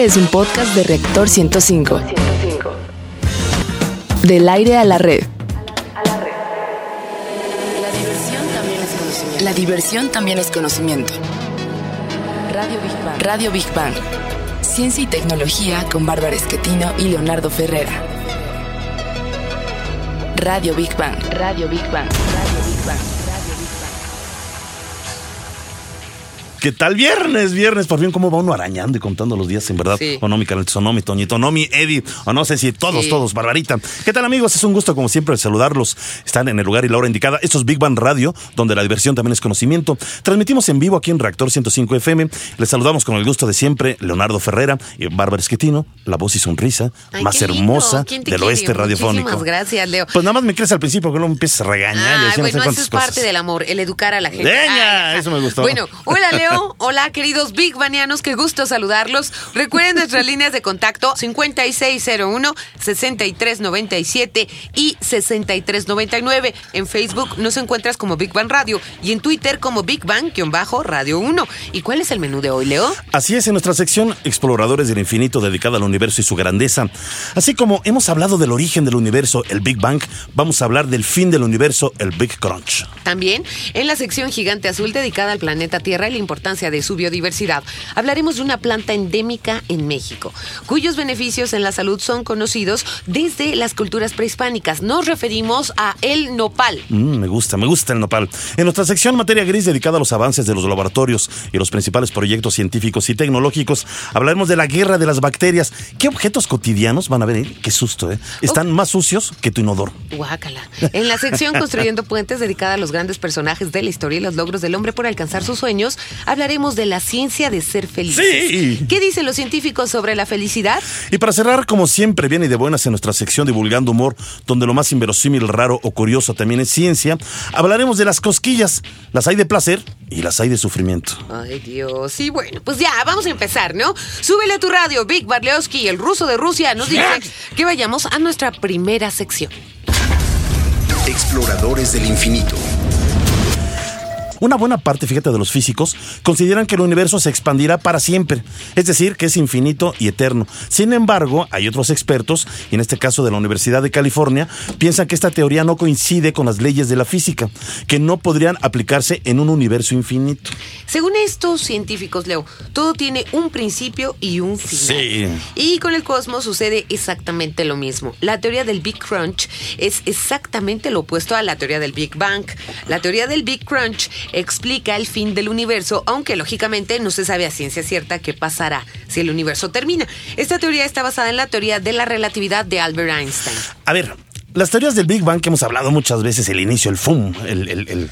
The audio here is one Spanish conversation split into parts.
Este es un podcast de Reactor 105. Del aire a la red. La diversión también es conocimiento. Radio Big Bang. Radio Big Bang. Ciencia y tecnología con Bárbara Esquetino y Leonardo Ferrera. Radio Big Bang. Radio Big Bang. Radio Big Bang. ¿Qué tal viernes? Viernes, por fin, ¿cómo va uno arañando y contando los días, en verdad? Sí. O no, mi canal, Sonomi, Toñito, Nomi, Eddie, o no sé si todos, todos, Barbarita. ¿Qué tal, amigos? Es un gusto, como siempre, saludarlos. Están en el lugar y la hora indicada. Esto es Big Bang Radio, donde la diversión también es conocimiento. Transmitimos en vivo aquí en Reactor 105 FM. Les saludamos con el gusto de siempre, Leonardo Ferrera y Bárbara Esquetino, la voz y sonrisa Ay, más hermosa ¿Quién te del quiere? oeste radiofónico. Muchísimas gracias, Leo. Pues nada más me crees al principio que no me empieces a regañar y Ah, no sé bueno, eso cuántas es parte cosas. del amor, el educar a la gente. Venga, Ay, eso me gustó. Bueno, hola Leo, hola queridos Big Banianos, qué gusto saludarlos. Recuerden nuestras líneas de contacto 5601-6397 y 6399. En Facebook nos encuentras como Big Bang Radio y en Twitter como Big Bang-Radio 1. ¿Y cuál es el menú de hoy, Leo? Así es, en nuestra sección Exploradores del Infinito dedicada al universo y su grandeza. Así como hemos hablado del origen del universo, el Big Bang, vamos a hablar del fin del universo, el Big Crunch. También en la sección Gigante Azul dedicada al planeta Tierra y la importancia de su biodiversidad, hablaremos de una planta endémica en México, cuyos beneficios en la salud son conocidos desde las culturas prehispánicas. Nos referimos a el nopal. Mm, me gusta, me gusta el nopal. En nuestra sección Materia Gris dedicada a los avances de los laboratorios y los principales proyectos científicos y tecnológicos, hablaremos de la guerra de las bacterias. ¿Qué objetos cotidianos van a ahí? Qué susto, ¿eh? Están más sucios que tu inodoro. Guácala. En la sección Construyendo Puentes, dedicada a los grandes personajes de la historia y los logros del hombre por alcanzar sus sueños, hablaremos de la ciencia de ser feliz. Sí. ¿Qué dicen los científicos sobre la felicidad? Y para cerrar, como siempre, bien y de buenas en nuestra sección Divulgando Humor, donde lo más inverosímil, raro o curioso también es ciencia, hablaremos de las cosquillas. Las hay de placer y las hay de sufrimiento. Ay, Dios. Sí, bueno, pues ya, vamos a empezar, ¿no? Súbele a tu radio, Vic Barleowski, el ruso de Rusia, nos dice que vayamos a nuestra primera sección. Exploradores del infinito. Una buena parte, fíjate, de los físicos consideran que el universo se expandirá para siempre, es decir, que es infinito y eterno. Sin embargo, hay otros expertos, y en este caso de la Universidad de California, piensan que esta teoría no coincide con las leyes de la física, que no podrían aplicarse en un universo infinito. Según estos científicos, Leo, todo tiene un principio y un final. Sí. Y con el cosmos sucede exactamente lo mismo. La teoría del Big Crunch es exactamente lo opuesto a la teoría del Big Bang. La teoría del Big Crunch explica el fin del universo, aunque lógicamente no se sabe a ciencia cierta qué pasará si el universo termina. Esta teoría está basada en la teoría de la relatividad de Albert Einstein. A ver, las teorías del Big Bang que hemos hablado muchas veces, el inicio, el FUM, el, el- el-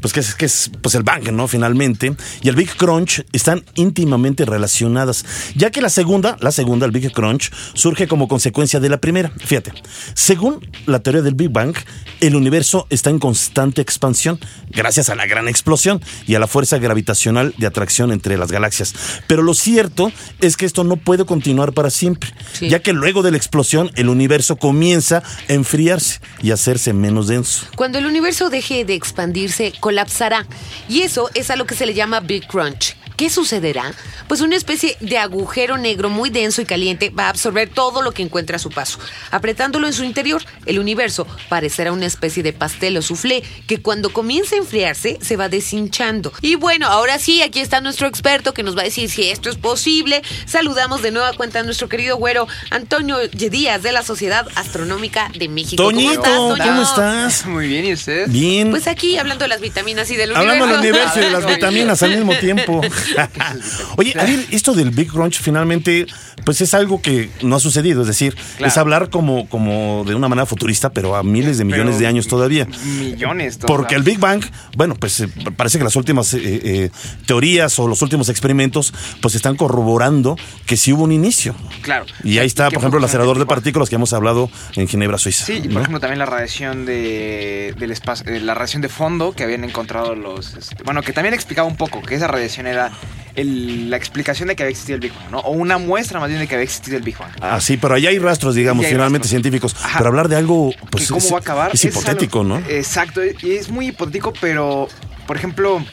pues que es, que es pues el Bang, ¿no? Finalmente, y el Big Crunch están íntimamente relacionadas, ya que la segunda, la segunda, el Big Crunch, surge como consecuencia de la primera. Fíjate, según la teoría del Big Bang, el universo está en constante expansión gracias a la gran explosión y a la fuerza gravitacional de atracción entre las galaxias. Pero lo cierto es que esto no puede continuar para siempre, Sí. ya que luego de la explosión el universo comienza a enfriarse y a hacerse menos denso. Cuando el universo deje de expandirse, colapsará. Y eso es a lo que se le llama Big Crunch. ¿Qué sucederá? Pues una especie de agujero negro muy denso y caliente va a absorber todo lo que encuentre a su paso. Apretándolo en su interior, el universo parecerá una especie de pastel o soufflé que cuando comienza a enfriarse se va deshinchando. Y bueno, ahora sí, aquí está nuestro experto que nos va a decir si esto es posible. Saludamos de nueva cuenta a nuestro querido güero Antonio Díaz de la Sociedad Astronómica de México. Toñito, ¿Cómo estás, Toño? ¿cómo estás? Muy bien, ¿y usted? Bien. Pues aquí hablando de las vitaminas y del Hablando del universo. universo y de las vitaminas al mismo tiempo. Oye, a ver, esto del Big Crunch finalmente, pues es algo que no ha sucedido. Es decir, Claro. es hablar como, como de una manera futurista, pero a miles de millones Pero de años todavía. Millones. todo, Porque el. Big Bang, bueno, pues eh, parece que las últimas eh, eh, teorías o los últimos experimentos, pues están corroborando que sí hubo un inicio. Claro. Y ahí está, por ejemplo, el acelerador de partículas que hemos hablado en Ginebra, Suiza. Sí, y por ¿no? ejemplo también la radiación de, del espacio, la radiación de fondo que habían encontrado los, este, bueno, que también explicaba un poco que esa radiación era el- la explicación de que había existido el Big Bang, ¿no? O una muestra más bien de que había existido el Big Bang. Ah, sí, pero allá hay rastros, digamos, hay finalmente rastros. científicos. Ajá. Pero hablar de algo, pues cómo es, va a acabar es hipotético, algo- ¿no? Exacto, y es muy hipotético, pero por ejemplo,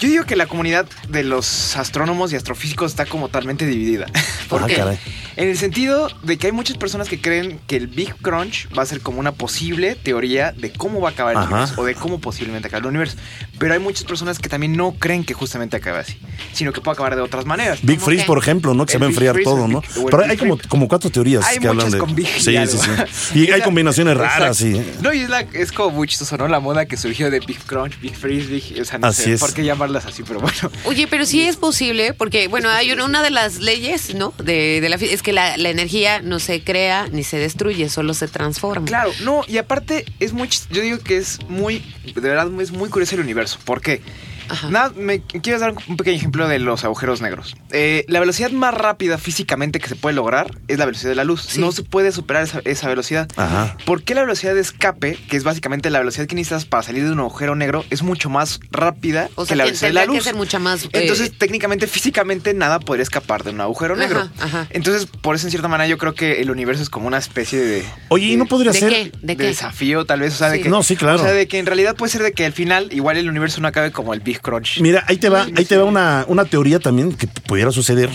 Yo digo que la comunidad de los astrónomos y astrofísicos está como totalmente dividida. ¿Por Ah, qué? caray. En el sentido de que hay muchas personas que creen que el Big Crunch va a ser como una posible teoría de cómo va a acabar el Ajá. universo o de cómo posiblemente acabe el universo. Pero hay muchas personas que también no creen que justamente acabe así, sino que puede acabar de otras maneras. Big ¿Cómo Freeze, qué? por ejemplo, ¿no? Que se El va a enfriar Freeze, todo, ¿no? Big- Pero Big hay como, como cuatro teorías Hay que hablan muchas de. con Big y sí, sí, sí. Y hay Esa- combinaciones raras, sí. Exacto. No, y es, la- es como muy chistoso, ¿no? La moda que surgió de Big Crunch, Big Freeze, Big... O sea, no Así sé es. por qué llamarlas así, pero bueno. Oye, pero sí es posible, porque, bueno, hay una, una de las leyes, ¿no? De, de la es que la, energía no se crea ni se destruye, solo se transforma. Claro, no, y aparte es muy, yo digo que es muy, de verdad es muy curioso el universo. ¿Por qué? Ajá. Nada, me quieres dar un pequeño ejemplo de los agujeros negros. Eh, la velocidad más rápida físicamente que se puede lograr es la velocidad de la luz. Sí. No se puede superar esa, esa velocidad. Ajá. ¿Por qué la velocidad de escape, que es básicamente la velocidad que necesitas para salir de un agujero negro, es mucho más rápida O que sea, la tien- velocidad de la luz? que ser mucha más, eh, Entonces, técnicamente, físicamente, nada podría escapar de un agujero negro. Ajá, ajá. Entonces, por eso, en cierta manera, yo creo que el universo es como una especie de. Oye, ¿y no podría ¿De ser? qué? ¿De de qué? desafío, tal vez. O sea, de Sí. que. No, sí, claro. O sea, de que en realidad puede ser de que al final, igual el universo no acabe como el Big Crunch. Mira, ahí te va, ahí te va una, una teoría también que pudiera suceder.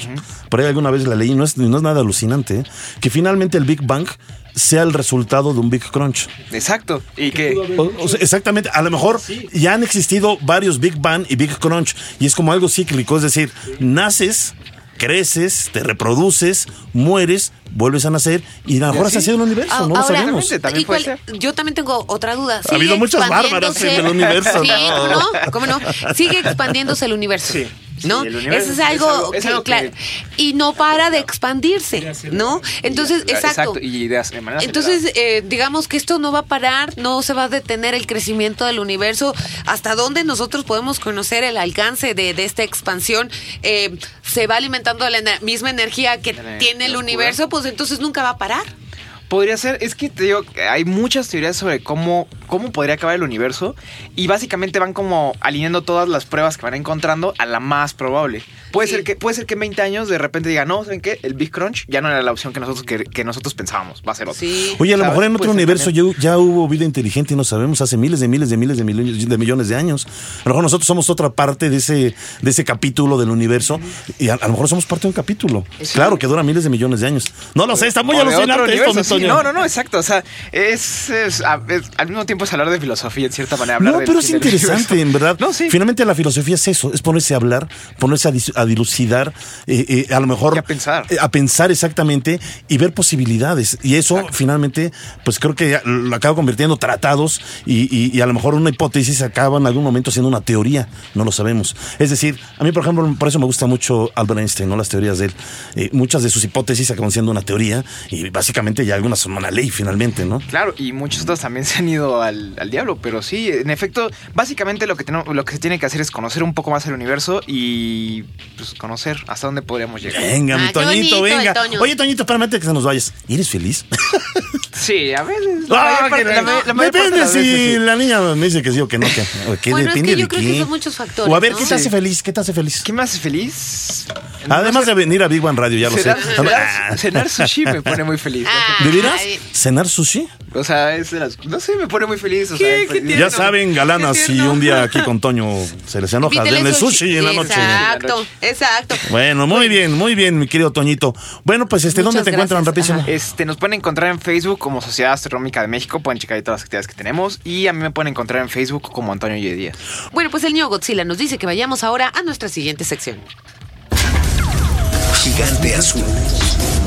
Por ahí alguna vez la leí, no es, no es nada alucinante, ¿eh? que finalmente el Big Bang sea el resultado de un Big Crunch. Exacto. Y que. O- o sea, exactamente, a lo mejor ya han existido varios Big Bang y Big Crunch y es como algo cíclico, es decir, naces, creces, te reproduces, mueres, vuelves a nacer y a lo mejor así? ha sido el universo, Ah, no lo ahora, sabemos. Exactamente, también ¿y cuál- puede Yo también tengo otra duda. Ha habido ¿Sigue muchas bárbaras en el universo. Sí, ¿cómo no? ¿Cómo no? Sigue expandiéndose el universo. Sí, ¿No? Eso es es algo, algo- es que, algo que- claro, y no para de expandirse, ¿no? Entonces, exacto. Y de, de manera Entonces, eh, digamos que esto no va a parar, no se va a detener el crecimiento del universo. ¿Hasta dónde nosotros podemos conocer el alcance de, de esta expansión? Eh, se va alimentando de la misma energía que De tiene el oscura. universo, pues entonces nunca va a parar. Podría ser, es que te digo, hay muchas teorías sobre cómo, cómo podría acabar el universo y básicamente van como alineando todas las pruebas que van encontrando a la más probable. Puede, Sí. ser que, puede ser que en 20 años de repente digan, no, ¿saben qué? El Big Crunch ya no era la opción que nosotros, que, que nosotros pensábamos, va a ser otro. Sí. Oye, a lo ¿Sabes? mejor en otro ser universo ya, ya hubo vida inteligente y no sabemos, hace miles de miles de miles de millones de millones de años. A lo mejor nosotros somos otra parte de ese, de ese capítulo del universo y a, a lo mejor somos parte de un capítulo. Claro, que dura miles de millones de años. No lo sé, está muy alucinante esto, sí. No, no, no, exacto. O sea, es, es- a- es- al mismo tiempo es hablar de filosofía en cierta manera. hablar No, del pero es interesante, en verdad. No, sí. Finalmente la filosofía es eso, es ponerse a hablar, ponerse a, a dilucidar, eh, eh, a lo mejor... Y a pensar. eh, a pensar exactamente y ver posibilidades. Y eso finalmente, pues creo que lo acaba convirtiendo en tratados y, y- y a lo mejor una hipótesis acaba en algún momento siendo una teoría, no lo sabemos. Es decir, a mí, por ejemplo, por eso me gusta mucho Albert Einstein, ¿no? Las teorías de él. Eh, muchas de sus hipótesis acaban siendo una teoría y básicamente ya algunas son una ley finalmente, ¿no? Claro, y muchos otros también se han ido al, al diablo, pero sí, en efecto, básicamente lo que, tenemos, lo que se tiene que hacer es conocer un poco más el universo y pues, conocer hasta dónde podríamos llegar. Venga, mi Ah, qué Toñito, bonito, venga. Toño. Oye, Toñito, espérame antes de que se nos vayas. ¿Eres feliz? Sí, a veces. Ah, mayor que- la la mayor Depende si veces sí. la niña me dice que sí o que no. Que, o que Bueno, es depende que yo de creo que quién. son muchos factores, O a ver, ¿no? ¿qué te Sí. hace feliz? ¿Qué te hace feliz? ¿Qué me hace feliz? Además de venir a Big One Radio, ya lo sé. cenar, Ah, cenar- cenar sushi me pone muy feliz. Ah, ¿De veras? Ay. ¿Cenar sushi? O sea, es de las. No sé, me pone muy feliz. O sea, ¿Qué? pues, ¿Qué Ya saben, galanas, si un día aquí con Toño se les enoja, denle sushi en la noche. Exacto, exacto. Bueno, muy bien, muy bien, mi querido Toñito. Bueno, pues, este, ¿dónde Muchas te encuentran rapidísimo? Ajá. Este, nos pueden encontrar en Facebook como Sociedad Astronómica de México. Pueden checar ahí todas las actividades que tenemos. Y a mí me pueden encontrar en Facebook como Antonio Y Díaz. Bueno, pues el niño Godzilla nos dice que vayamos ahora a nuestra siguiente sección. Gigante azul.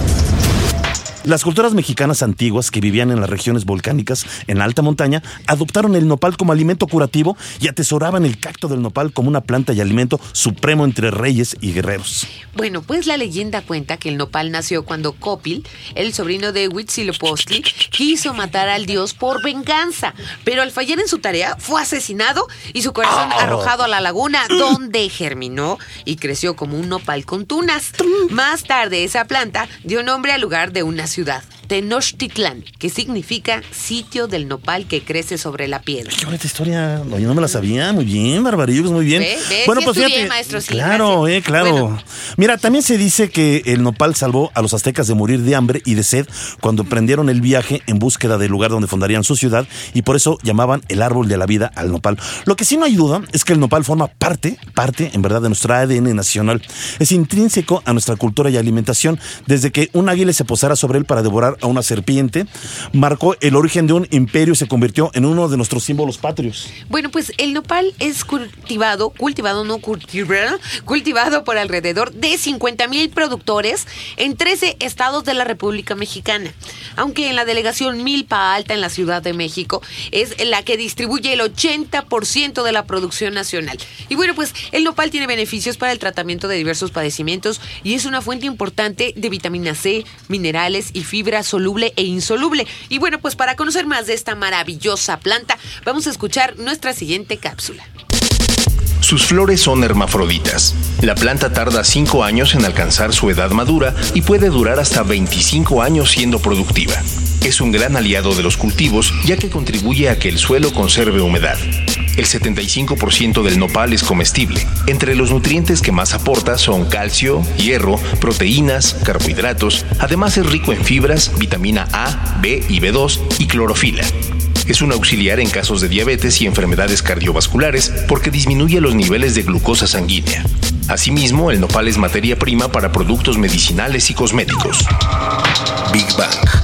Las culturas mexicanas antiguas que vivían en las regiones volcánicas en alta montaña adoptaron el nopal como alimento curativo y atesoraban el cacto del nopal como una planta y alimento supremo entre reyes y guerreros. Bueno, pues la leyenda cuenta que el nopal nació cuando Copil, el sobrino de Huitzilopochtli, quiso matar al dios por venganza, pero al fallar en su tarea fue asesinado y su corazón arrojado a la laguna donde germinó y creció como un nopal con tunas. Más tarde esa planta dio nombre al lugar de una ciudad, Tenochtitlán, que significa sitio del nopal que crece sobre la piedra. Qué bonita historia. No, yo no me la sabía. Muy bien, Barbarillos, muy bien. Ve, ve, sí estudié, maestro, sí, claro, gracias. eh, claro. Bueno. Mira, también se dice que el nopal salvó a los aztecas de morir de hambre y de sed cuando emprendieron el viaje en búsqueda del lugar donde fundarían su ciudad y por eso llamaban el árbol de la vida al nopal. Lo que sí no hay duda es que el nopal forma parte, parte en verdad de nuestro ADN nacional. Es intrínseco a nuestra cultura y alimentación. Desde que un águila se posara sobre él para devorar a una serpiente, marcó el origen de un imperio y se convirtió en uno de nuestros símbolos patrios. Bueno, pues el nopal es cultivado, cultivado, no cultivado, cultivado por alrededor de 50 mil productores en 13 estados de la República Mexicana. Aunque en la delegación Milpa Alta en la Ciudad de México es la que distribuye el 80% de la producción nacional. Y bueno, pues el nopal tiene beneficios para el tratamiento de diversos padecimientos y es una fuente importante de vitamina C, minerales y fibra soluble e insoluble. Y bueno, pues para conocer más de esta maravillosa planta, vamos a escuchar nuestra siguiente cápsula. Sus flores son hermafroditas. La planta tarda 5 años en alcanzar su edad madura y puede durar hasta 25 años siendo productiva. Es un gran aliado de los cultivos ya que contribuye a que el suelo conserve humedad. El 75% del nopal es comestible. Entre los nutrientes que más aporta son calcio, hierro, proteínas, carbohidratos. Además es rico en fibras, vitamina A, B y B2 y clorofila. Es un auxiliar en casos de diabetes y enfermedades cardiovasculares porque disminuye los niveles de glucosa sanguínea. Asimismo, el nopal es materia prima para productos medicinales y cosméticos. Big Bang.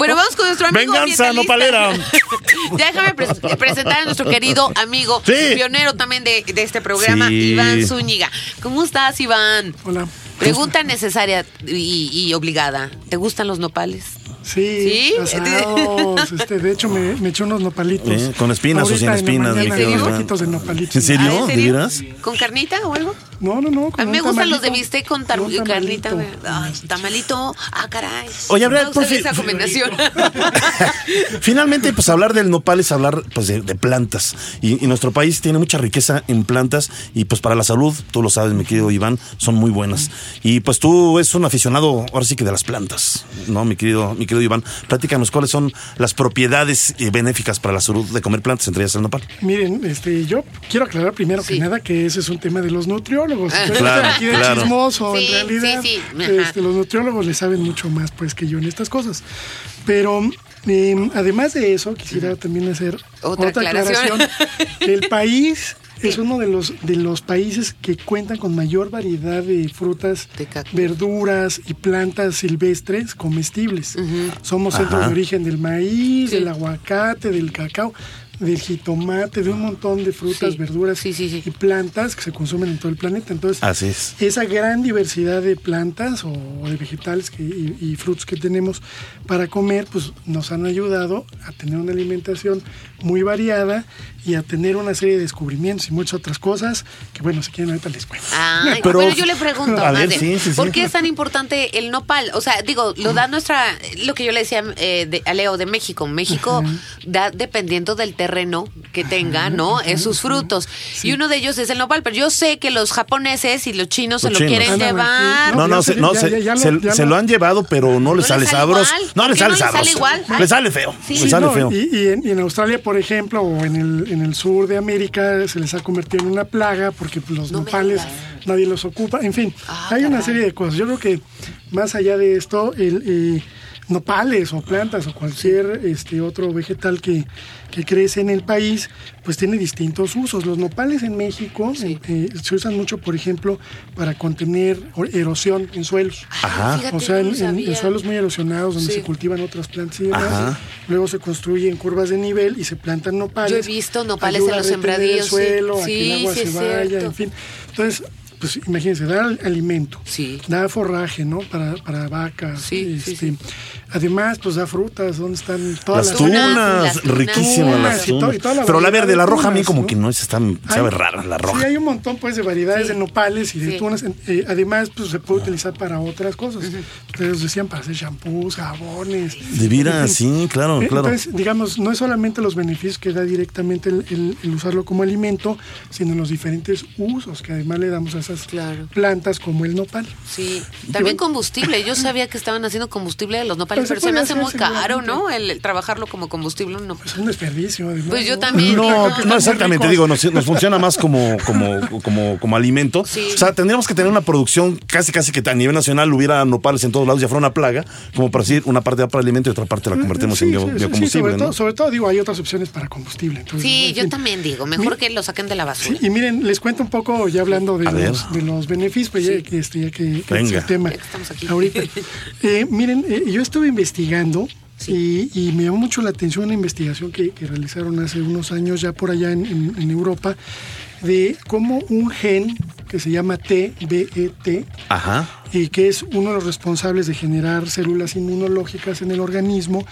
Bueno, vamos con nuestro amigo Venganza nopalera. Déjame pres- presentar a nuestro querido amigo, Sí. pionero también de, de este programa, Sí. Iván Zúñiga. ¿Cómo estás, Iván? Hola. Pregunta necesaria y, y obligada. ¿Te gustan los nopales? Sí, ¿Sí? asados. Este, de hecho, me, me eché unos nopalitos. Eh, ¿con espinas o sin en espinas, mañana, querido unos Iván? taquitos de nopalitos. ¿En serio? Ah, ¿en ¿De veras? ¿Con carnita o algo? No, no, no. A mí me gustan los de bistec con tar- un carnita. Ay, tamalito. Ah, caray. Oye, gusta por fin- esa combinación. Finalmente, pues hablar del nopal es hablar pues, de, de plantas. Y, y nuestro país tiene mucha riqueza en plantas y pues para la salud, tú lo sabes, mi querido Iván, son muy buenas. Y pues tú es un aficionado, ahora sí que de las plantas, ¿no, mi querido, mi querido Iván? Platícanos cuáles son las propiedades eh, benéficas para la salud de comer plantas, entre ellas el nopal. Miren, este, yo quiero aclarar primero Sí. que nada que ese es un tema de los nutriólogos. Ah. Yo Claro, aquí de claro. chismoso, Sí, en realidad. sí, sí, este, los nutriólogos le saben mucho más pues que yo en estas cosas. Pero eh, además de eso, quisiera también hacer Otra aclaración. El país es uno de los de los países que cuentan con mayor variedad de frutas, verduras y plantas silvestres comestibles. Somos centros Ajá. de origen del maíz, Sí. del aguacate, del cacao, del jitomate, de un montón de frutas, Sí. verduras Sí, sí, sí. y plantas que se consumen en todo el planeta. Entonces, Así es. esa gran diversidad de plantas o de vegetales que- y, y frutos que tenemos para comer, pues nos han ayudado a tener una alimentación muy variada y a tener una serie de descubrimientos y muchas otras cosas que, bueno, si quieren ahorita les cuento. Ay, Pero- pero, yo le pregunto, A ver, más sí, sí, sí. ¿por qué es tan importante el nopal? O sea, digo, lo da nuestra, lo que yo le decía eh, de, a Leo de México. México da dependiendo del terreno que tenga, ¿no? Es sus frutos. Y uno de ellos es el nopal, pero yo sé que los japoneses y los chinos Los se lo chinos. quieren Ándale, llevar. No, no, se- se, no, ya- se, ya- ya lo- se- lo- lo han llevado, pero no le le sale sabroso. No ¿Por le qué sale no le sale sabroso. igual? Le sale feo. Le sale feo. Y, y en, y en Australia, por ejemplo, o en el, en el sur de América, se les ha convertido en una plaga porque pues, los No nopales nadie los ocupa. En fin, Ah, hay una serie de cosas. Yo creo que más allá de esto, el eh, nopales o plantas o cualquier este otro vegetal que, que crece en el país, pues tiene distintos usos. Los nopales en México eh, se usan mucho, por ejemplo, para contener erosión en suelos. Ajá. Fíjate, O sea, en, suelos muy erosionados donde Sí. se cultivan otras plantas y demás. Ajá. Luego se construyen curvas de nivel y se plantan nopales. Yo he visto nopales Ayuda en los sembradíos, El sí. suelo, a que Sí, el agua sí, se vaya, cierto. en fin. Entonces, pues imagínense, al- alimento, Sí. da forraje, ¿no? Para, para vacas. Sí, sí, este, sí. Además, pues da frutas, ¿dónde están todas Las las, tunas, tunas, las tunas. riquísimas y to- y tunas. toda la Pero la verde, de la roja a mí como ¿no? que no es, está, sabe rara, la roja. Sí, hay un montón pues de variedades Sí. de nopales y de Sí. tunas. Eh, además, pues se puede utilizar para otras cosas. Ustedes decían para hacer shampoos, jabones. De veras, En fin. sí, claro, Eh, claro. Entonces, digamos, no es solamente los beneficios que da directamente el, el- el usarlo como alimento, sino los diferentes usos que además le damos a esas Claro. plantas como el nopal. Sí, también combustible. Yo sabía que estaban haciendo combustible de los nopales. Pero se pero se me hace muy caro. ¿no? El, el trabajarlo como combustible. No. Es un desperdicio. además, Pues yo también. No, no exactamente, digo, nos, nos funciona más como, como, como, como alimento. Sí. O sea, tendríamos que tener una producción casi casi que a nivel nacional hubiera nopales en todos lados, ya fuera una plaga, como para decir, una parte va para alimento y otra parte la convertimos Sí, en bio- sí, sí, biocombustible. sobre, ¿no? todo, sobre todo, digo, hay otras opciones para combustible. entonces, Sí, en yo fin. también digo, mejor que lo saquen de la basura. Sí, y miren, les cuento un poco, ya hablando de, los, de los beneficios, pues ya que, este, ya que, que es Venga. el tema Ya que estamos aquí. ahorita. Eh, miren, eh, yo estuve investigando y, y me llamó mucho la atención una investigación que, que realizaron hace unos años ya por allá en, en- en Europa de cómo un gen que se llama TBET Ajá. y que es uno de los responsables de generar células inmunológicas en el organismo,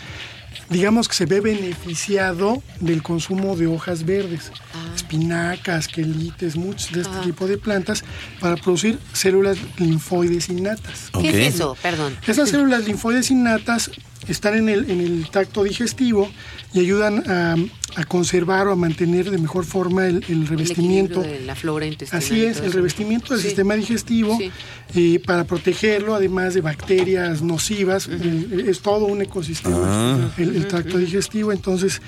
digamos que se ve beneficiado del consumo de hojas verdes, espinacas, quelites, muchos de este Ah. tipo de plantas, para producir células linfoides innatas. ¿Qué es eso? Perdón. Esas células linfoides innatas están en el, en el tracto digestivo y ayudan a, a conservar o a mantener de mejor forma el, el El revestimiento de la flora intestinal. Así es, el revestimiento del Sí. sistema digestivo Sí. eh, para protegerlo, además de bacterias nocivas, es todo un ecosistema, Ah. el, el tracto digestivo. Entonces,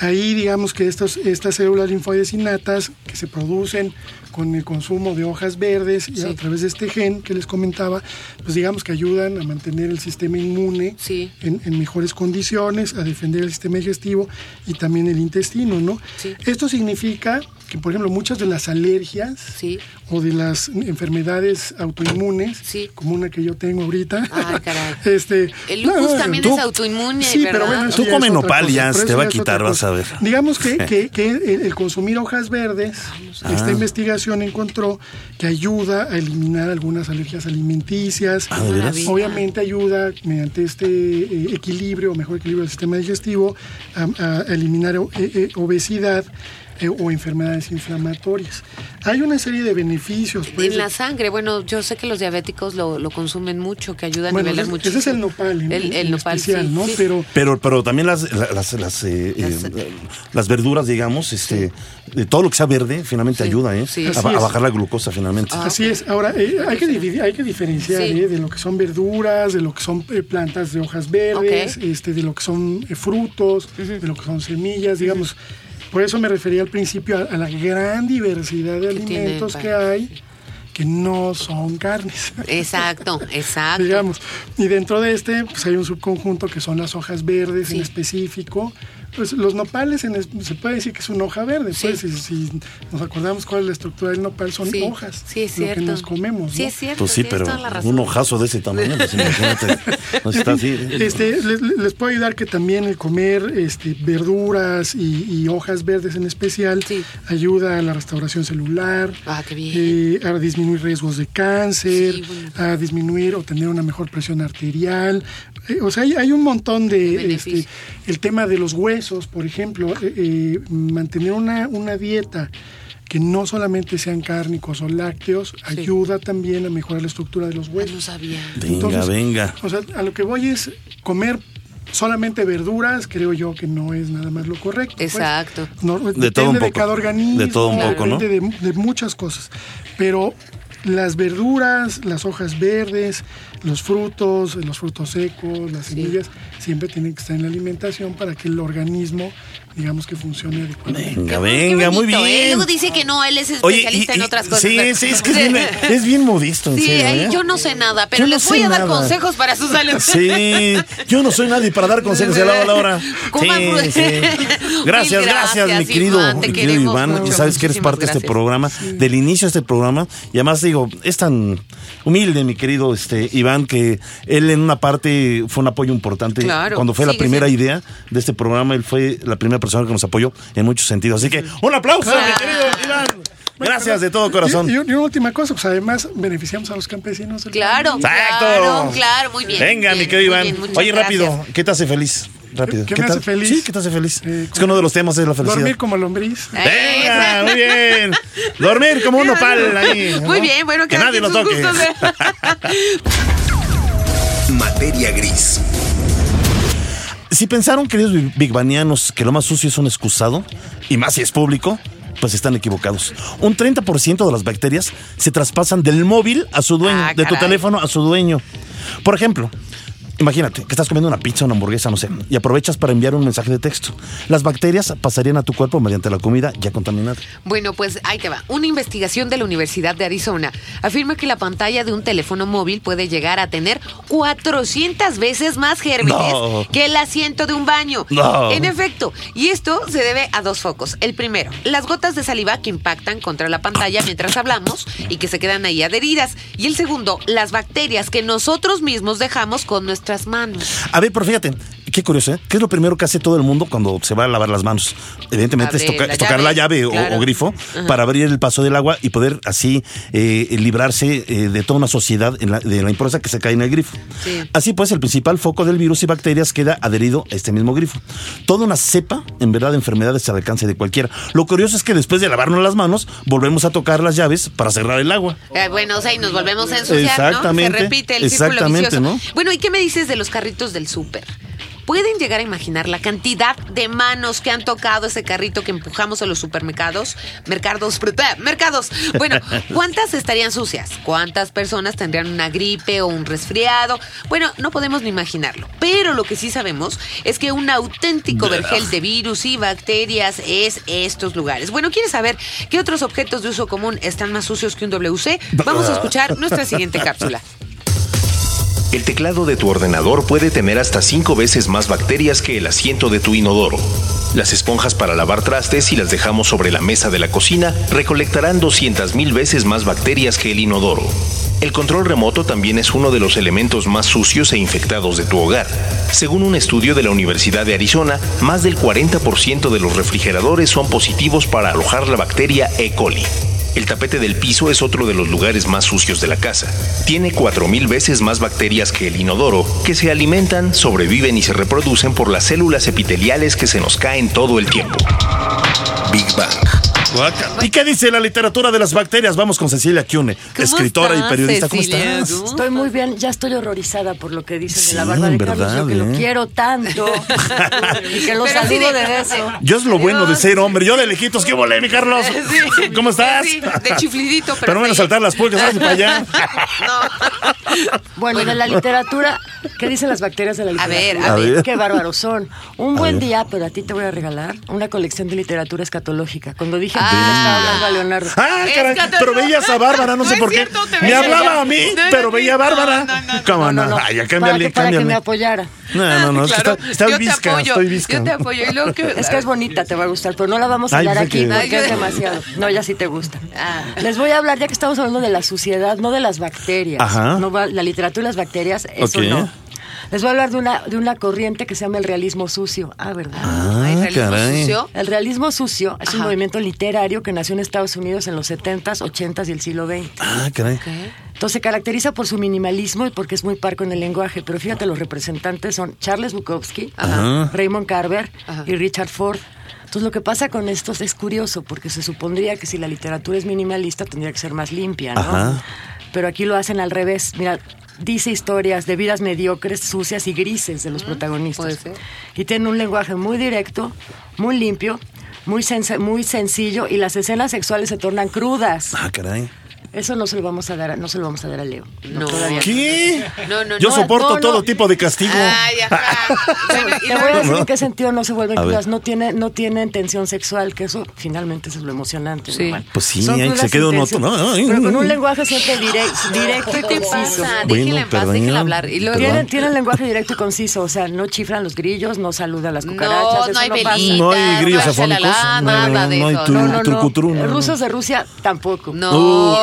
ahí digamos que estos, estas células linfoides innatas que se producen con el consumo de hojas verdes y Sí. a través de este gen que les comentaba, pues digamos que ayudan a mantener el sistema inmune Sí. en, en mejores condiciones, a defender el sistema digestivo y también el intestino, ¿no? Sí. Esto significa que, por ejemplo, muchas de las alergias Sí. o de las enfermedades autoinmunes, Sí. como una que yo tengo ahorita. Ay, caray. este, El lupus también tú- es autoinmune, Sí, ¿verdad? pero bueno, Tú come nopal ya te va a quitar, vas a ver. Digamos que, que- que el, el consumir hojas verdes, Ah. esta investigación encontró que ayuda a eliminar algunas alergias alimenticias. Ah. Obviamente ayuda mediante este eh, equilibrio, o mejor equilibrio del sistema digestivo, a, a eliminar eh, eh, obesidad. Eh, o enfermedades inflamatorias. Hay una serie de beneficios. pues, En la sangre, bueno, yo sé que los diabéticos lo, lo consumen mucho, que ayuda a bueno, nivelar ese- mucho. ese es el nopal, en, El, el en nopal, especial, sí, ¿no? sí. Pero Pero, pero también las, la- las, las, eh, Las- eh, las verduras, digamos, este, de todo lo que sea verde, finalmente Sí, ayuda, ¿eh? sí. A, bajar la glucosa, finalmente. Ah, Así es. Ahora, eh, hay, que dividir- hay que diferenciar Sí. eh, de lo que son verduras, de lo que son eh, plantas de hojas verdes, este, de lo que son eh, frutos, de lo que son semillas, digamos. Por eso me refería al principio a, a la gran diversidad de alimentos que hay que no son carnes. Exacto, exacto. digamos. Y dentro de este, pues hay un subconjunto que son las hojas verdes Sí. en específico. Pues los nopales en es- se puede decir que es una hoja verde. Sí. Pues, si, si nos acordamos cuál es la estructura del nopal, son Sí, hojas. sí, es lo cierto. que nos comemos. Sí, ¿no? es cierto. Pues sí, pero un hojazo de ese tamaño, pues imagínate. no está así. Este, les, les puedo ayudar que también el comer este, verduras y, y hojas verdes en especial Sí. ayuda a la restauración celular, Ah, qué bien. eh, a disminuir riesgos de cáncer, Sí, bueno. a disminuir o tener una mejor presión arterial. Eh, o sea, hay, hay un montón de... Este, el tema de los huesos, por ejemplo, eh, eh, mantener una, una dieta que no solamente sean cárnicos o lácteos, Sí. ayuda también a mejorar la estructura de los Ah, huesos. no sabía. Venga, Entonces, venga. O sea, a lo que voy es comer solamente verduras, creo yo que no es nada más lo correcto. pues. Exacto. No, De depende todo un de poco. cada organismo. De todo un poco, ¿no? depende De, de muchas cosas. Pero las verduras, las hojas verdes, los frutos, los frutos secos, las Sí. semillas, siempre tienen que estar en la alimentación para que el organismo, digamos que funcione adecuadamente. Venga, venga, muy ¿eh? bien. Luego dice que no, él es Oye, especialista y- en otras cosas. Sí, pero- sí, es que es bien, es bien en Sí, serio. ahí ¿eh? yo no sé nada, pero Yo no les voy a dar nada. consejos para su salud. Sí, yo no soy nadie para dar consejos a la hora. Coman Sí, sí. Gracias, gracias, mi querido, Iván, te mi querido Iván. mucho. Sabes que eres parte de este programa, del inicio de este programa. Y además digo, es tan humilde, mi querido este Iván, que él en una parte fue un apoyo importante. Claro, Cuando fue la primera idea de este programa, él fue la primera persona que nos apoyó en muchos sentidos. Así que, un aplauso, mi querido Iván. Gracias de todo corazón. Y, y- y una última cosa, pues además beneficiamos a los campesinos. Claro, claro, claro, muy bien. Venga, bien, mi querido Iván. bien, Oye, rápido, gracias. ¿qué te hace feliz? Rápido. ¿Qué me te- hace feliz? Sí, ¿qué te hace feliz? Eh, es que uno de los temas es la felicidad. Dormir como lombriz. Venga, muy bien. Dormir como un nopal ahí. ¿no? Muy bien, bueno, que cada nadie lo toque. ¿eh? Materia gris. Si pensaron, queridos Big Banianos, que lo más sucio es un excusado, y más si es público, pues están equivocados. Un 30% de las bacterias se traspasan del móvil a su dueño, Ah, de tu teléfono a su dueño. Por ejemplo, Imagínate que estás comiendo una pizza, una hamburguesa, no sé, y aprovechas para enviar un mensaje de texto. Las bacterias pasarían a tu cuerpo mediante la comida ya contaminada. Bueno, pues ahí te va. Una investigación de la Universidad de Arizona afirma que la pantalla de un teléfono móvil puede llegar a tener 400 veces más gérmenes No. que el asiento de un baño. No. En efecto, y esto se debe a dos focos. El primero, las gotas de saliva que impactan contra la pantalla mientras hablamos y que se quedan ahí adheridas. Y el segundo, las bacterias que nosotros mismos dejamos con A ver, pero fíjate, qué curioso, ¿eh? ¿Qué es lo primero que hace todo el mundo cuando se va a lavar las manos? Evidentemente es, Abre toca- la es tocar llave, la llave o- claro. o, grifo Ajá. para abrir el paso del agua y poder así eh, librarse eh, de toda una sociedad en la- de la impureza que se cae en el grifo. Sí. Así pues, el principal foco del virus y bacterias queda adherido a este mismo grifo. Toda una cepa, en verdad, de enfermedades al alcance de cualquiera. Lo curioso es que después de lavarnos las manos, volvemos a tocar las llaves para cerrar el agua. Eh, bueno, o sea, y nos volvemos a ensuciar, Exactamente, ¿no? Se repite el círculo exactamente, vicioso. ¿no? Bueno, ¿y qué me dices de los carritos del súper? ¿Pueden llegar a imaginar la cantidad de manos que han tocado ese carrito que empujamos a los supermercados? Mercados, mercados. Bueno, ¿cuántas estarían sucias? ¿Cuántas personas tendrían una gripe o un resfriado? Bueno, no podemos ni imaginarlo. Pero lo que sí sabemos es que un auténtico vergel de virus y bacterias es estos lugares. Bueno, ¿quieres saber qué otros objetos de uso común están más sucios que un WC? Vamos a escuchar nuestra siguiente cápsula. El teclado de tu ordenador puede tener hasta 5 veces más bacterias que el asiento de tu inodoro. Las esponjas para lavar trastes, si las dejamos sobre la mesa de la cocina, recolectarán 200.000 veces más bacterias que el inodoro. El control remoto también es uno de los elementos más sucios e infectados de tu hogar. Según un estudio de la Universidad de Arizona, más del 40% de los refrigeradores son positivos para alojar la bacteria E. coli. El tapete del piso es otro de los lugares más sucios de la casa. Tiene 4.000 veces más bacterias que el inodoro, que se alimentan, sobreviven y se reproducen por las células epiteliales que se nos caen todo el tiempo. Big Bang. ¿Y qué dice la literatura de las bacterias? Vamos con Cecilia Kiune, ¿Cómo escritora estás, y periodista. ¿Cómo Cecilia? estás? Estoy muy bien, ya estoy horrorizada por lo que dicen Sí, de la barba de en Carlos, verdad, yo que lo ¿eh? quiero tanto y que lo Pero saludo de- de beso. Yo es lo bueno de ser hombre. Yo de lejitos, ¿qué volé, mi Carlos? Sí. ¿Cómo estás? Sí, de chiflidito, pero Pero no van a saltar las pulgas, para allá. No. Bueno, de la literatura, ¿qué dicen las bacterias de la A literatura? ver, a ver. Qué bárbaros son. Un A buen ver. día, pero a ti te voy a regalar una colección de literatura escatológica. Cuando dije Ah. que estaba hablando a Leonardo. Ah, caray, te- pero veías a Bárbara, no, No sé por qué. cierto, te Me hablaba a mí, No, no, pero no, veía a no, Bárbara. no, no, no. ¿Cómo no? No, no, Ay, ya para, cámbiale, que, para que me cámbiale. apoyara. No, no, no, es que Claro, está, está yo te visca, apoyo, estoy visca. Yo te apoyo. Y luego que... Es que es bonita, te va a gustar, pero no la vamos a hablar aquí que- porque es demasiado. No, ya sí te gusta. Ah. Les voy a hablar, ya que estamos hablando de la suciedad, no de las bacterias. Ajá. No la literatura y las bacterias, eso no. Les voy a hablar de una, de una corriente que se llama el realismo sucio. Ah, ¿verdad? Ay, Ah, realismo caray. sucio. El realismo sucio es un movimiento literario que nació en Estados Unidos en los 70s, 80s y el siglo XX. Ah, caray. Entonces se caracteriza por su minimalismo y porque es muy parco en el lenguaje. Pero fíjate, los representantes son Charles Bukowski, Ajá. Raymond Carver Ajá. y Richard Ford. Entonces lo que pasa con estos es curioso, porque se supondría que si la literatura es minimalista tendría que ser más limpia, ¿no? Ajá. Pero aquí lo hacen al revés. Mira, dice historias de vidas mediocres, sucias y grises de los protagonistas. puede ser. Y tiene un lenguaje muy directo, muy limpio, muy, sensa- muy sencillo y las escenas sexuales se tornan crudas. Ah, caray. Eso no se lo vamos a dar, a- no se lo vamos a dar a Leo. No. todavía. ¿Qué? No, no, Yo no. soporto no, no. todo tipo de castigo. Ay, ajá. Bueno, y Te voy a decir en qué sentido no se vuelven crudas. No tiene, no tienen tensión sexual, que eso finalmente eso es lo emocionante. Sí. ¿no? Pues sí, ahí se queda uno- Pero con un lenguaje siempre direct- directo y ¿Qué te conciso. pasa? Déjenla en paz, déjenla hablar. Y luego... Tienen, tienen lenguaje directo y conciso, o sea, no chiflan los grillos, no saludan las cucarachas, No, eso no hay pasa. velitas, No hay grillos no hay afónicos. nada de no hay eso. tu- No, no, no. trucutru. Rusos de Rusia tampoco. No,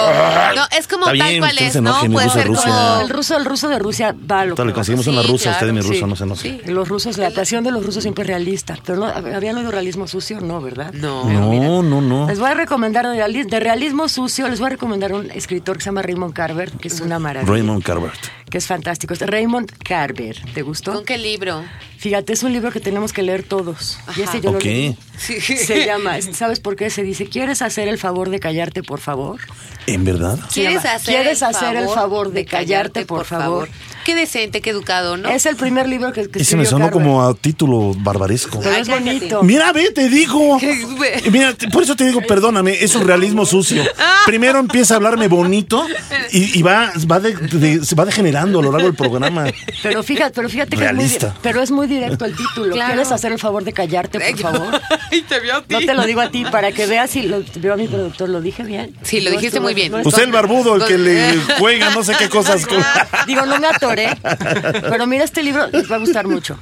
no, es como está tal bien, cual usted es, se enoje, ¿no? mi Puede ruso de ser Rusia. como... El ruso, el ruso de Rusia va a lo que le va. conseguimos Sí, una rusa, claro, usted mi ruso, sí. no sé, no sé. Sí. Los rusos, la pasión de los rusos siempre es realista. Pero no, ¿habían oído realismo sucio? No, ¿verdad? No. No, no, no. Les voy a recomendar de reali- de realismo sucio, les voy a recomendar un escritor que se llama Raymond Carver, que es una maravilla. Raymond Carver. Que es fantástico. Es Raymond Carver, ¿te gustó? ¿Con qué libro? Fíjate, es un libro que tenemos que leer todos. Y ese yo Ok. lo. Sí. Se llama, ¿sabes por qué? Se dice, ¿quieres hacer el favor de callarte, por favor? ¿En verdad? ¿Quieres llama, hacer ¿Quieres el hacer el favor favor de callarte, por favor? qué decente, qué educado, ¿no? Es el primer libro que, que Y se me sonó Carver. como a título barbaresco. Pero Ay, es cállate. bonito. Mira, ve, te digo. Mira, por eso te digo, perdóname, es un realismo sucio. Primero empieza a hablarme bonito y, y va, va, de- de- se va degenerando a lo largo del programa. Pero fíjate, pero fíjate que es muy, pero es muy directo el título. Claro. ¿Quieres hacer el favor de callarte, por favor? Ay, te veo a ti. No te lo digo a ti para que veas si lo veo a mi productor, lo dije bien. Sí, lo No dijiste muy bien. no Usted el barbudo, el que le juega no sé qué cosas. con- Digo, no me atoré. Pero mira, este libro les va a gustar mucho.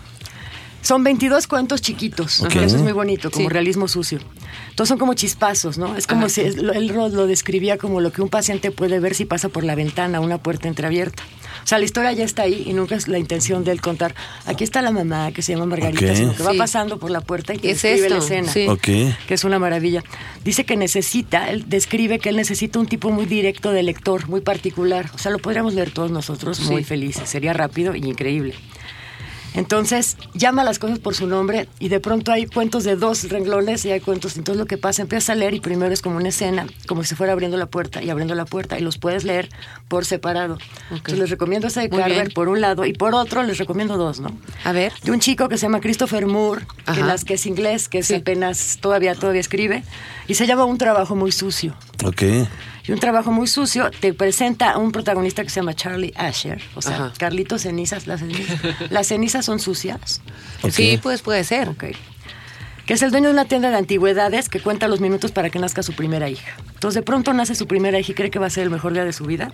Son 22 cuentos chiquitos, que eso es muy bonito, como Sí. realismo sucio. Entonces son como chispazos, ¿no? Es como si él lo, lo describía como lo que un paciente puede ver si pasa por la ventana, una puerta entreabierta. O sea, la historia ya está ahí y nunca es la intención de él contar. Aquí está la mamá que se llama Margarita, sino que va Sí. pasando por la puerta y Es describe la escena sí. Ok. que es una maravilla. Dice que necesita, él describe que él necesita un tipo muy directo de lector, muy particular. O sea, lo podríamos leer todos nosotros muy felices. Sería rápido y increíble. Entonces, llama las cosas por su nombre y de pronto hay cuentos de dos renglones y hay cuentos. Entonces, lo que pasa, empieza a leer y primero es como una escena, como si fuera abriendo la puerta y abriendo la puerta y los puedes leer por separado. Entonces, les recomiendo ese de Muy Carver bien. por un lado y por otro les recomiendo dos, ¿no? A ver. de un chico que se llama Christopher Moore, que, las, que es inglés, que es apenas todavía todavía escribe, y se llama Un trabajo muy sucio. Ok. Y un trabajo muy sucio te presenta a un protagonista que se llama Charlie Asher, o sea, Ajá. Carlitos Cenizas, las cenizas, las cenizas son sucias. Sí, pues puede ser. ok. Que es el dueño de una tienda de antigüedades que cuenta los minutos para que nazca su primera hija. Entonces de pronto nace su primera hija y cree que va a ser el mejor día de su vida.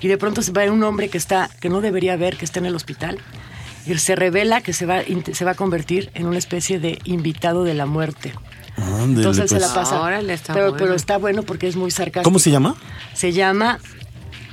Y de pronto se va un hombre que está, que no debería ver, que está en el hospital. Y se revela que se va, se va a convertir en una especie de invitado de la muerte. Entonces él se pues. la pasa. Órale, está pero, bueno. pero está bueno porque es muy sarcástico. ¿Cómo se llama? Se llama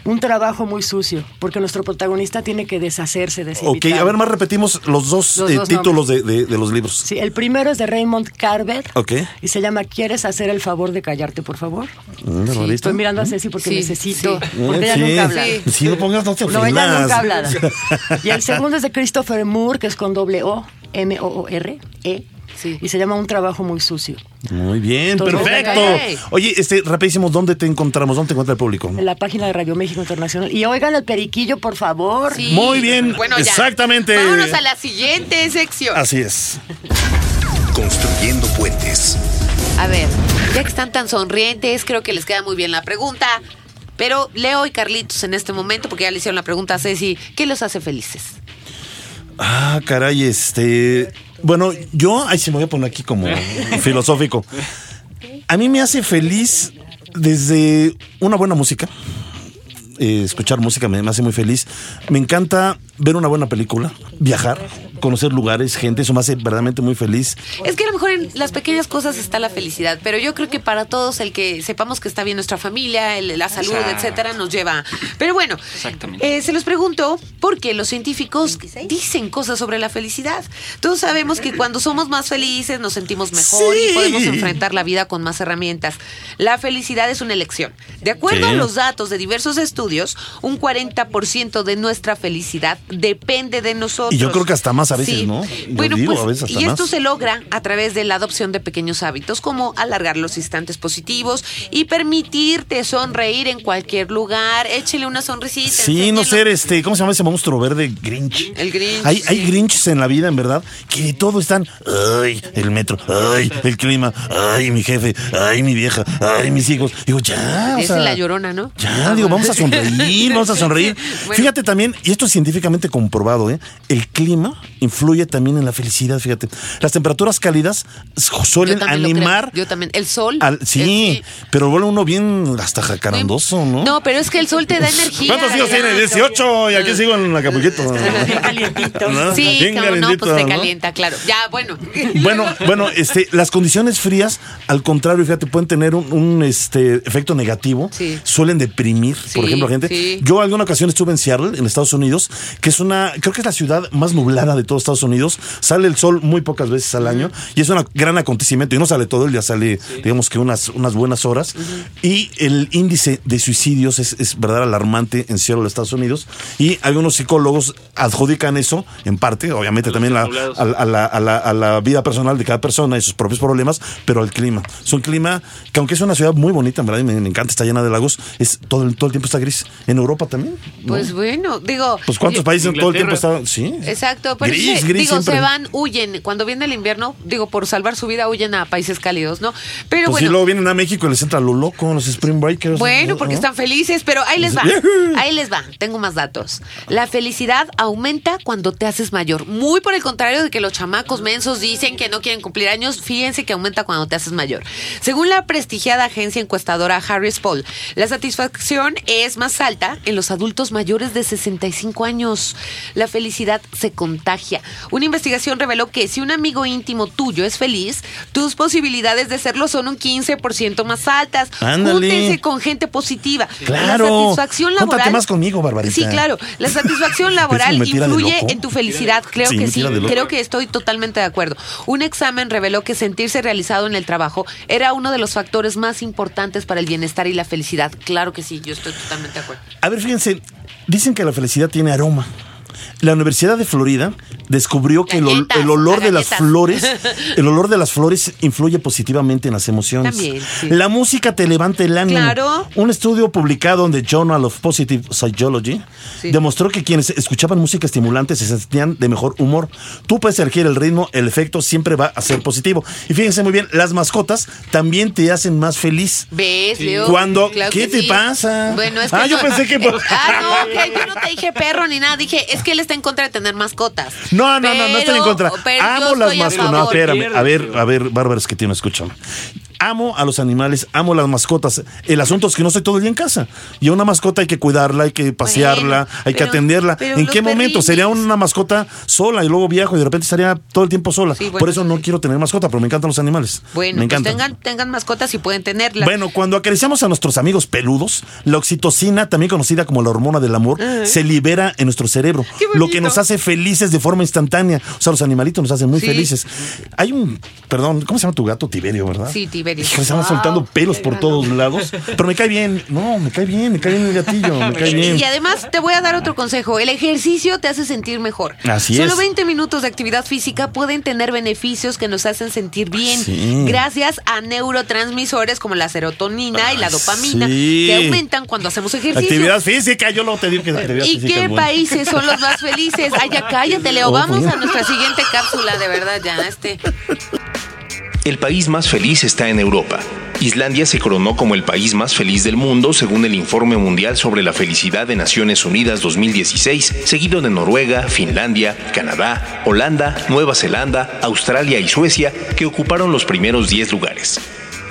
Un trabajo muy sucio, porque nuestro protagonista tiene que deshacerse de ese Ok, invitado. a ver, más repetimos los dos, Los eh, dos títulos de, de- de los libros. Sí, el primero es de Raymond Carver. Ok. Y se llama ¿Quieres hacer el favor de callarte, por favor? Mm. Estoy mirando a Ceci porque Sí, necesito. sí. Porque ella Sí. nunca habla. Sí. Sí, no pongas, no te No, ella nunca ha hablado. Y el segundo es de Christopher Moore, que es con doble O, M-O-O-R, E. Sí. Y se llama Un trabajo muy sucio. Muy bien, Entonces, perfecto. Oye, este, rapidísimo, ¿dónde te encontramos? ¿Dónde te encuentra el público? En la página de Radio México Internacional. Y oigan el periquillo, por favor. Sí. Muy bien, Bueno, ya. exactamente. Vámonos a la siguiente sección. Así es. Construyendo puentes. A ver, ya que están tan sonrientes, creo que les queda muy bien la pregunta. Pero Leo y Carlitos en este momento, porque ya le hicieron la pregunta a Ceci, ¿qué los hace felices? Ah, caray, este. Bueno, yo, ay, se me voy a poner aquí como filosófico. A mí me hace feliz desde una buena música. Eh, escuchar música me, me hace muy feliz. Me encanta ver una buena película, viajar, conocer lugares, gente, eso me hace verdaderamente muy feliz. Es que a lo mejor en las pequeñas cosas está la felicidad, pero yo creo que para todos el que sepamos que está bien nuestra familia, el- la salud, Exacto. etcétera, nos lleva. Pero bueno, Exactamente. eh, se los pregunto porque los científicos dicen cosas sobre la felicidad. Todos sabemos que cuando somos más felices nos sentimos mejor Sí. y podemos enfrentar la vida con más herramientas. La felicidad es una elección. De acuerdo Sí. a los datos de diversos estudios, un 40% de nuestra felicidad depende de nosotros. Y yo creo que hasta más a veces, ¿no? Yo Bueno, digo, pues, a veces hasta y esto más. se logra a través de la adopción de pequeños hábitos, como alargar los instantes positivos y permitirte sonreír en cualquier lugar. Échele una sonrisita. Sí, no ser este, ¿cómo se llama ese monstruo verde? Grinch. El Grinch, Hay, hay sí. Grinches en la vida, en verdad, que de todo están. Ay, el metro, ay, el clima, ay, mi jefe, ay, mi vieja, ay, mis hijos. Digo, ya. o Esa sea, es la llorona, ¿no? Ya, digo, vamos a sonreír, vamos a sonreír. Bueno. Fíjate también, y esto es científicamente comprobado, ¿eh? El clima influye también en la felicidad, fíjate. Las temperaturas cálidas suelen Yo animar. Yo también. El sol. al- el- sí, pero vuelve uno bien hasta jacarandoso, ¿no? No, pero es que el sol te da energía. ¿Cuántos hijos tiene? 18 y aquí sigo en Acapulquito. Bien calientito. ¿No? Sí, Bien como no, pues te ¿no? calienta, claro. Ya, bueno. Bueno, bueno, este, las condiciones frías, al contrario, fíjate, pueden tener un, un, este, efecto negativo. Sí. Suelen deprimir, Sí, por ejemplo, a gente. sí. Yo alguna ocasión estuve en Seattle, en Estados Unidos, que es una, creo que es la ciudad más nublada de todo Estados Unidos. Sale el sol muy pocas veces al año y es un gran acontecimiento. Y no sale todo el día, sale, digamos que unas, unas buenas horas. Y el índice de suicidios es, es verdad alarmante en Seattle, Estados Unidos. Y algunos psicólogos adjudican eso, en parte, obviamente también la- a, a la, a la- a la vida personal de cada persona y sus propios problemas, pero al clima. Es un clima que, aunque es una ciudad muy bonita, en verdad, y me, me encanta, está llena de lagos, es todo el, todo el tiempo está gris. En Europa también. ¿no? Pues bueno, digo. Pues cuántos yo- países todo el tiempo Inglaterra. está. Sí. Exacto, pero Gris, sí, gris digo, siempre. se van, huyen. Cuando viene el invierno, digo, por salvar su vida, huyen a países cálidos, ¿no? Pero Pues bueno. luego vienen a México y les entra lo loco, los Spring Breakers. Bueno, porque ¿no? están felices, pero ahí les va. Ahí les va. Tengo más datos. La felicidad aumenta cuando te haces mayor. Muy por el contrario de que los chamacos mensos dicen que no quieren cumplir años, fíjense que aumenta cuando te haces mayor. Según la prestigiada agencia encuestadora Harris Poll, la satisfacción es más alta en los adultos mayores de 65 años. La felicidad se contagia. Una investigación reveló que si un amigo íntimo tuyo es feliz, tus posibilidades de serlo son un 15% más altas. Ándale. Júntense con gente positiva. Claro. La satisfacción Júntate laboral. más conmigo, Barbarita. Sí, claro. La satisfacción laboral ¿Ves cómo me tira de influye en tu felicidad. Creo Sí, que sí. Creo que estoy totalmente de acuerdo. Un examen reveló que sentirse realizado en el trabajo era uno de los factores más importantes para el bienestar y la felicidad. Claro que sí, yo estoy totalmente de acuerdo. A ver, fíjense, dicen que la felicidad tiene aroma. La Universidad de Florida descubrió que el, ol- Galletas, el olor de las flores, el olor de las flores influye positivamente en las emociones. También, sí. La música te levanta el ánimo. Claro. Un estudio publicado en The Journal of Positive Psychology Sí. demostró que quienes escuchaban música estimulante se sentían de mejor humor. Tú puedes elegir el ritmo, el efecto siempre va a ser positivo. Y fíjense muy bien, las mascotas también te hacen más feliz. ¿Ves, Leo? ¿Cuándo? Claro ¿Qué que te sí. pasa? Bueno, es que Ah, yo no- pensé que- Ah, no, que yo no te dije perro ni nada. Dije, es que él está en contra de tener mascotas. No, no, no, no estoy en contra. Amo las mascotas. No, espérame. A ver, a ver, bárbaros que tiene, escúchame. Amo a los animales, amo las mascotas. El asunto es que no estoy todo el día en casa. Y a una mascota hay que cuidarla, hay que pasearla, Bueno, hay que atenderla. ¿En qué momento? perrinis- Sería una mascota sola y luego viajo y de repente estaría todo el tiempo sola. Sí, bueno, Por eso no sí. quiero tener mascota, pero me encantan los animales. Bueno, me pues tengan, tengan mascotas y pueden tenerlas. Bueno, cuando acariciamos a nuestros amigos peludos, la oxitocina, también conocida como la hormona del amor, se libera en nuestro cerebro, lo que nos hace felices de forma instantánea. O sea, los animalitos nos hacen muy Sí. felices. Hay un, perdón, ¿cómo se llama tu gato? Tiberio, ¿verdad? Sí, Tiberio. Hijo, se van soltando pelos por todos lados, pero me cae bien. No, me cae bien, me cae bien el gatillo, me cae bien. Y además te voy a dar otro consejo. El ejercicio te hace sentir mejor. Así Solo es. 20 minutos de actividad física pueden tener beneficios que nos hacen sentir bien. Sí. Gracias a neurotransmisores como la serotonina y la Ah, dopamina sí. que aumentan cuando hacemos ejercicio. Actividad física, yo lo te digo que la actividad ¿Y física qué es buena. países son los más felices? Ay, ya cállate, Leo. Vamos a nuestra siguiente cápsula, de verdad, ya. Este. El país más feliz está en Europa. Islandia se coronó como el país más feliz del mundo según el Informe Mundial sobre la Felicidad de Naciones Unidas 2016, seguido de Noruega, Finlandia, Canadá, Holanda, Nueva Zelanda, Australia y Suecia, que ocuparon los primeros 10 lugares.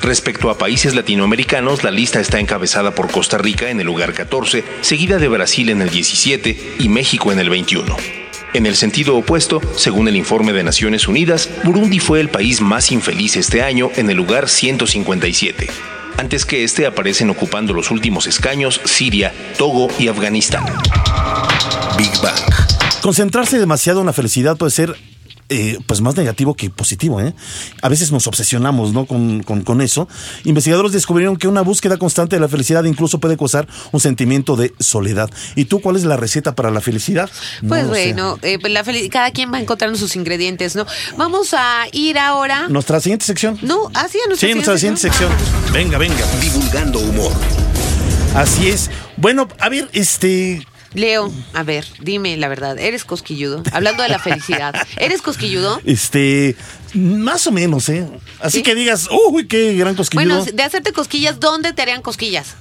Respecto a países latinoamericanos, la lista está encabezada por Costa Rica en el lugar 14, seguida de Brasil en el 17 y México en el 21. En el sentido opuesto, según el informe de Naciones Unidas, Burundi fue el país más infeliz este año en el lugar 157. Antes que este aparecen ocupando los últimos escaños Siria, Togo y Afganistán. Big Bang. Concentrarse demasiado en la felicidad puede ser eh, pues más negativo que positivo. ¿eh? A veces nos obsesionamos ¿no? con, con- con eso. Investigadores descubrieron que una búsqueda constante de la felicidad incluso puede causar un sentimiento de soledad. ¿Y tú cuál es la receta para la felicidad? No Pues bueno, eh, pues la fel- cada quien va encontrando sus ingredientes, ¿no? Vamos a ir ahora. Nuestra siguiente sección. No, así a nuestra Sí, nuestra siguiente sección. Venga, venga. Divulgando humor. Así es. Bueno, a ver, este. Leo, a ver, dime la verdad, ¿eres cosquilludo? Hablando de la felicidad, ¿eres cosquilludo? Este. Más o menos, ¿eh? Así ¿Sí? que digas, uy, qué gran cosquilludo. Bueno, de hacerte cosquillas, ¿dónde te harían cosquillas?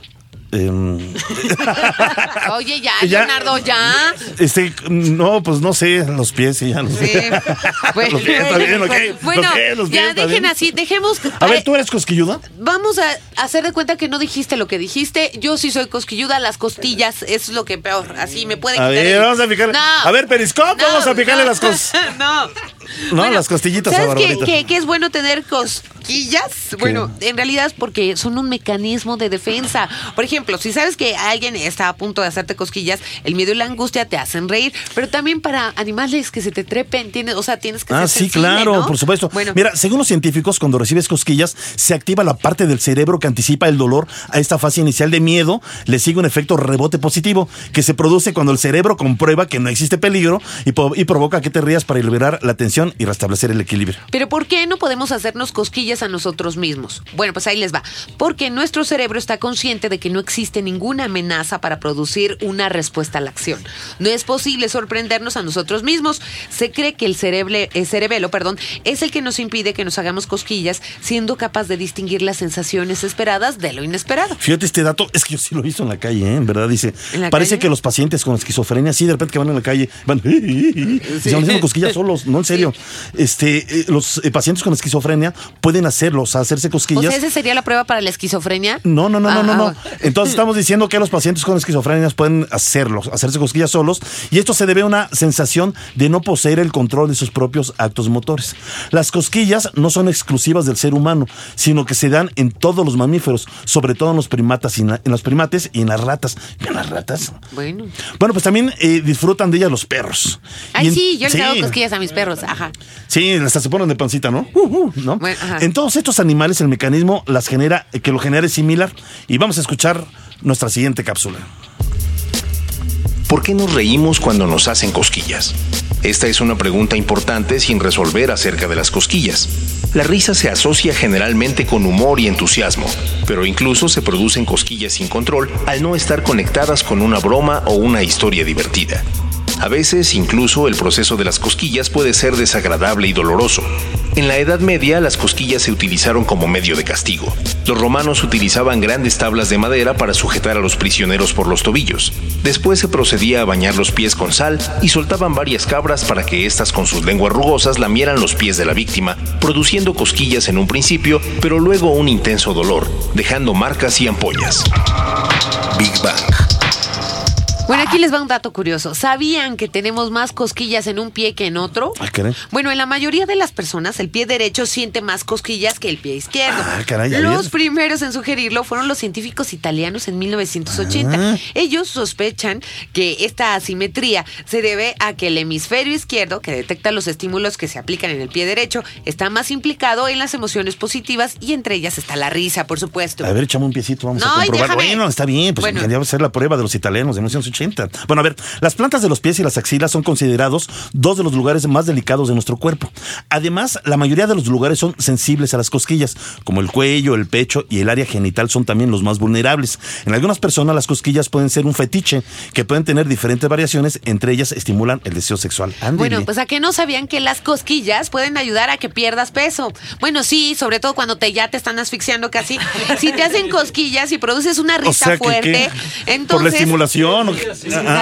Em, Oye, ya. Leonardo, ya. este, no, pues no sé, los pies y ya los Sí. Bueno, Los pies, está bien, ok. bueno, Los pies, los pies, ya dejen bien. así, dejemos. A ver, ¿tú eres cosquilluda? Vamos a hacer de cuenta que no dijiste lo que dijiste. Yo sí soy cosquilluda, las costillas es lo que peor. Así me puede A ver, el- vamos a picarle. No. A ver, Periscope, No, vamos a picarle no. las cosas. no. No, las costillitas ¿Sabes qué, qué- qué es bueno tener cosquillas? Bueno, en realidad es porque son un mecanismo de defensa. Por ejemplo, si sabes que alguien está a punto de hacerte cosquillas, el miedo y la angustia te hacen reír, pero también para animales que se te trepen, tienes, o sea, tienes que Ah, ser sí, sensible, claro, ¿no? por supuesto. Bueno, Mira, según los científicos, cuando recibes cosquillas, se activa la parte del cerebro que anticipa el dolor a esta fase inicial de miedo. Le sigue un efecto rebote positivo que se produce cuando el cerebro comprueba que no existe peligro y, y provoca que te rías para liberar la tensión y restablecer el equilibrio. Pero ¿por qué no podemos hacernos cosquillas a nosotros mismos? Bueno, pues ahí les va. Porque nuestro cerebro está consciente de que no existe ninguna amenaza para producir una respuesta a la acción. No es posible sorprendernos a nosotros mismos. Se cree que el cereble- el cerebelo perdón, es el que nos impide que nos hagamos cosquillas, siendo capaz de distinguir las sensaciones esperadas de lo inesperado. Fíjate este dato, es que yo sí lo he visto en la calle, ¿eh? en verdad dice. ¿En la Parece calle? que los pacientes con esquizofrenia, sí, de repente que van en la calle, van y se van haciendo cosquillas solos, no en serio. Este, eh, los eh, pacientes con esquizofrenia pueden hacerlo, o sea, hacerse O cosquillas. sea, ¿esa sería la prueba para la esquizofrenia? No, no, no, Ah, no, no, ah, no. bueno. Entonces estamos diciendo que los pacientes con esquizofrenia pueden hacerlo, hacerse cosquillas solos, y esto se debe a una sensación de no poseer el control de sus propios actos motores. Las cosquillas no son exclusivas del ser humano, sino que se dan en todos los mamíferos, sobre todo en los primatas y en, la- en los primates y en las ratas. ¿En las ratas? Bueno. Bueno, pues también eh, disfrutan de ellas los perros. Ay, en- sí, yo les hago sí. cosquillas a mis perros. Ajá. Sí, hasta se ponen de pancita, ¿no? Uh, uh, ¿no? Bueno. En todos estos animales el mecanismo las genera, que lo genera es similar. Y vamos a escuchar nuestra siguiente cápsula. ¿Por qué nos reímos cuando nos hacen cosquillas? Esta es una pregunta importante sin resolver acerca de las cosquillas. La risa se asocia generalmente con humor y entusiasmo, pero incluso se producen cosquillas sin control al no estar conectadas con una broma o una historia divertida. A veces incluso el proceso de las cosquillas puede ser desagradable y doloroso. En la Edad Media las cosquillas se utilizaron como medio de castigo. Los romanos utilizaban grandes tablas de madera para sujetar a los prisioneros por los tobillos. Después se procedía a bañar los pies con sal y soltaban varias cabras para que éstas con sus lenguas rugosas lamieran los pies de la víctima, produciendo cosquillas en un principio, pero luego un intenso dolor, dejando marcas y ampollas. Big Bang. Bueno, aquí les va un dato curioso. ¿Sabían que tenemos más cosquillas en un pie que en otro? Ah, caray. Bueno, en la mayoría de las personas, el pie derecho siente más cosquillas que el pie izquierdo. Ah, caray, los primeros en sugerirlo fueron los científicos italianos en 1980. Ah. Ellos sospechan que esta asimetría se debe a que el hemisferio izquierdo, que detecta los estímulos que se aplican en el pie derecho, está más implicado en las emociones positivas y entre ellas está la risa, por supuesto. A ver, echame un piecito, vamos No, a ay, comprobar. déjame. Bueno, está bien, pues Bueno. quería hacer la prueba de los italianos de 1980. Bueno, a ver, las plantas de los pies y las axilas son considerados dos de los lugares más delicados de nuestro cuerpo. Además, la mayoría de los lugares son sensibles a las cosquillas, como el cuello, el pecho y el área genital son también los más vulnerables. En algunas personas las cosquillas pueden ser un fetiche, que pueden tener diferentes variaciones, entre ellas estimulan el deseo sexual. Bueno, pues a que no sabían que las cosquillas pueden ayudar a que pierdas peso. Bueno, sí, sobre todo cuando te ya te están asfixiando casi. Si te hacen cosquillas y produces una risa O sea, que, fuerte, entonces ¿Por la estimulación?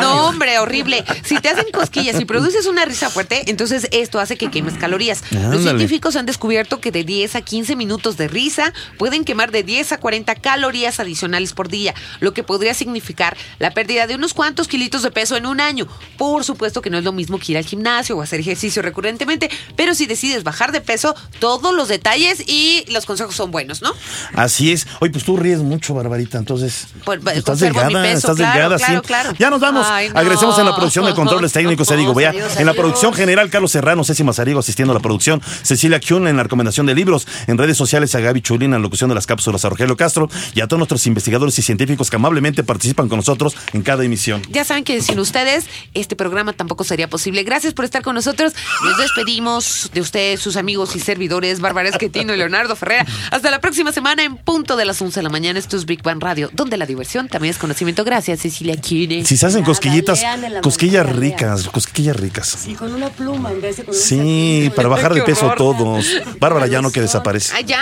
No, hombre, horrible. Si te hacen cosquillas y produces una risa fuerte, entonces esto hace que quemes calorías. Los científicos han descubierto que de 10 a 15 minutos de risa pueden quemar de 10 a 40 calorías adicionales por día, lo que podría significar la pérdida de unos cuantos kilitos de peso en un año. Por supuesto que no es lo mismo que ir al gimnasio o hacer ejercicio recurrentemente, pero si decides bajar de peso, todos los detalles y los consejos son buenos, ¿no? Así es. Oye, pues tú ríes mucho, Barbarita, entonces. Pues, estás conservo mi delgada, peso, estás claro, delgada, claro, sí. claro. Ya nos vamos. Ay, no. Agradecemos en la producción de controles técnicos, se digo, vea. En la producción general, Carlos Serrano, Ceci Mazariego asistiendo a la producción, Cecilia Kuhn en la recomendación de libros, en redes sociales a Gaby Chulín en la locución de las cápsulas, a Rogelio Castro y a todos nuestros investigadores y científicos que amablemente participan con nosotros en cada emisión. Ya saben que sin ustedes este programa tampoco sería posible. Gracias por estar con nosotros. Nos despedimos de ustedes, sus amigos y servidores, Bárbara Esquetino y Leonardo Ferrera. Hasta la próxima semana en punto de las 11 de la mañana. Esto es Big Bang Radio, donde la diversión también es conocimiento. Gracias, Cecilia Si se hacen cosquillitas, cosquillas ricas, cosquillas ricas. Y con una pluma en vez de con un Sí, para bajar de peso todos. Bárbara ya no que desaparece. Ya.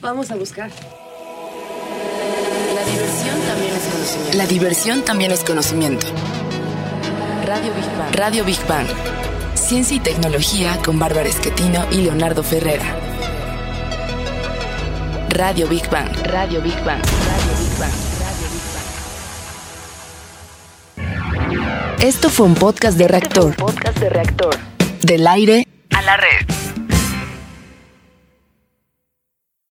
Vamos a buscar. La diversión también es conocimiento. La diversión también es conocimiento. Radio Big Bang. Radio Big Bang. Ciencia y tecnología con Bárbara Esquetino y Leonardo Ferrera. Radio Big Bang. Radio Big Bang. Esto fue un podcast de reactor. Podcast de reactor. Del aire a la red.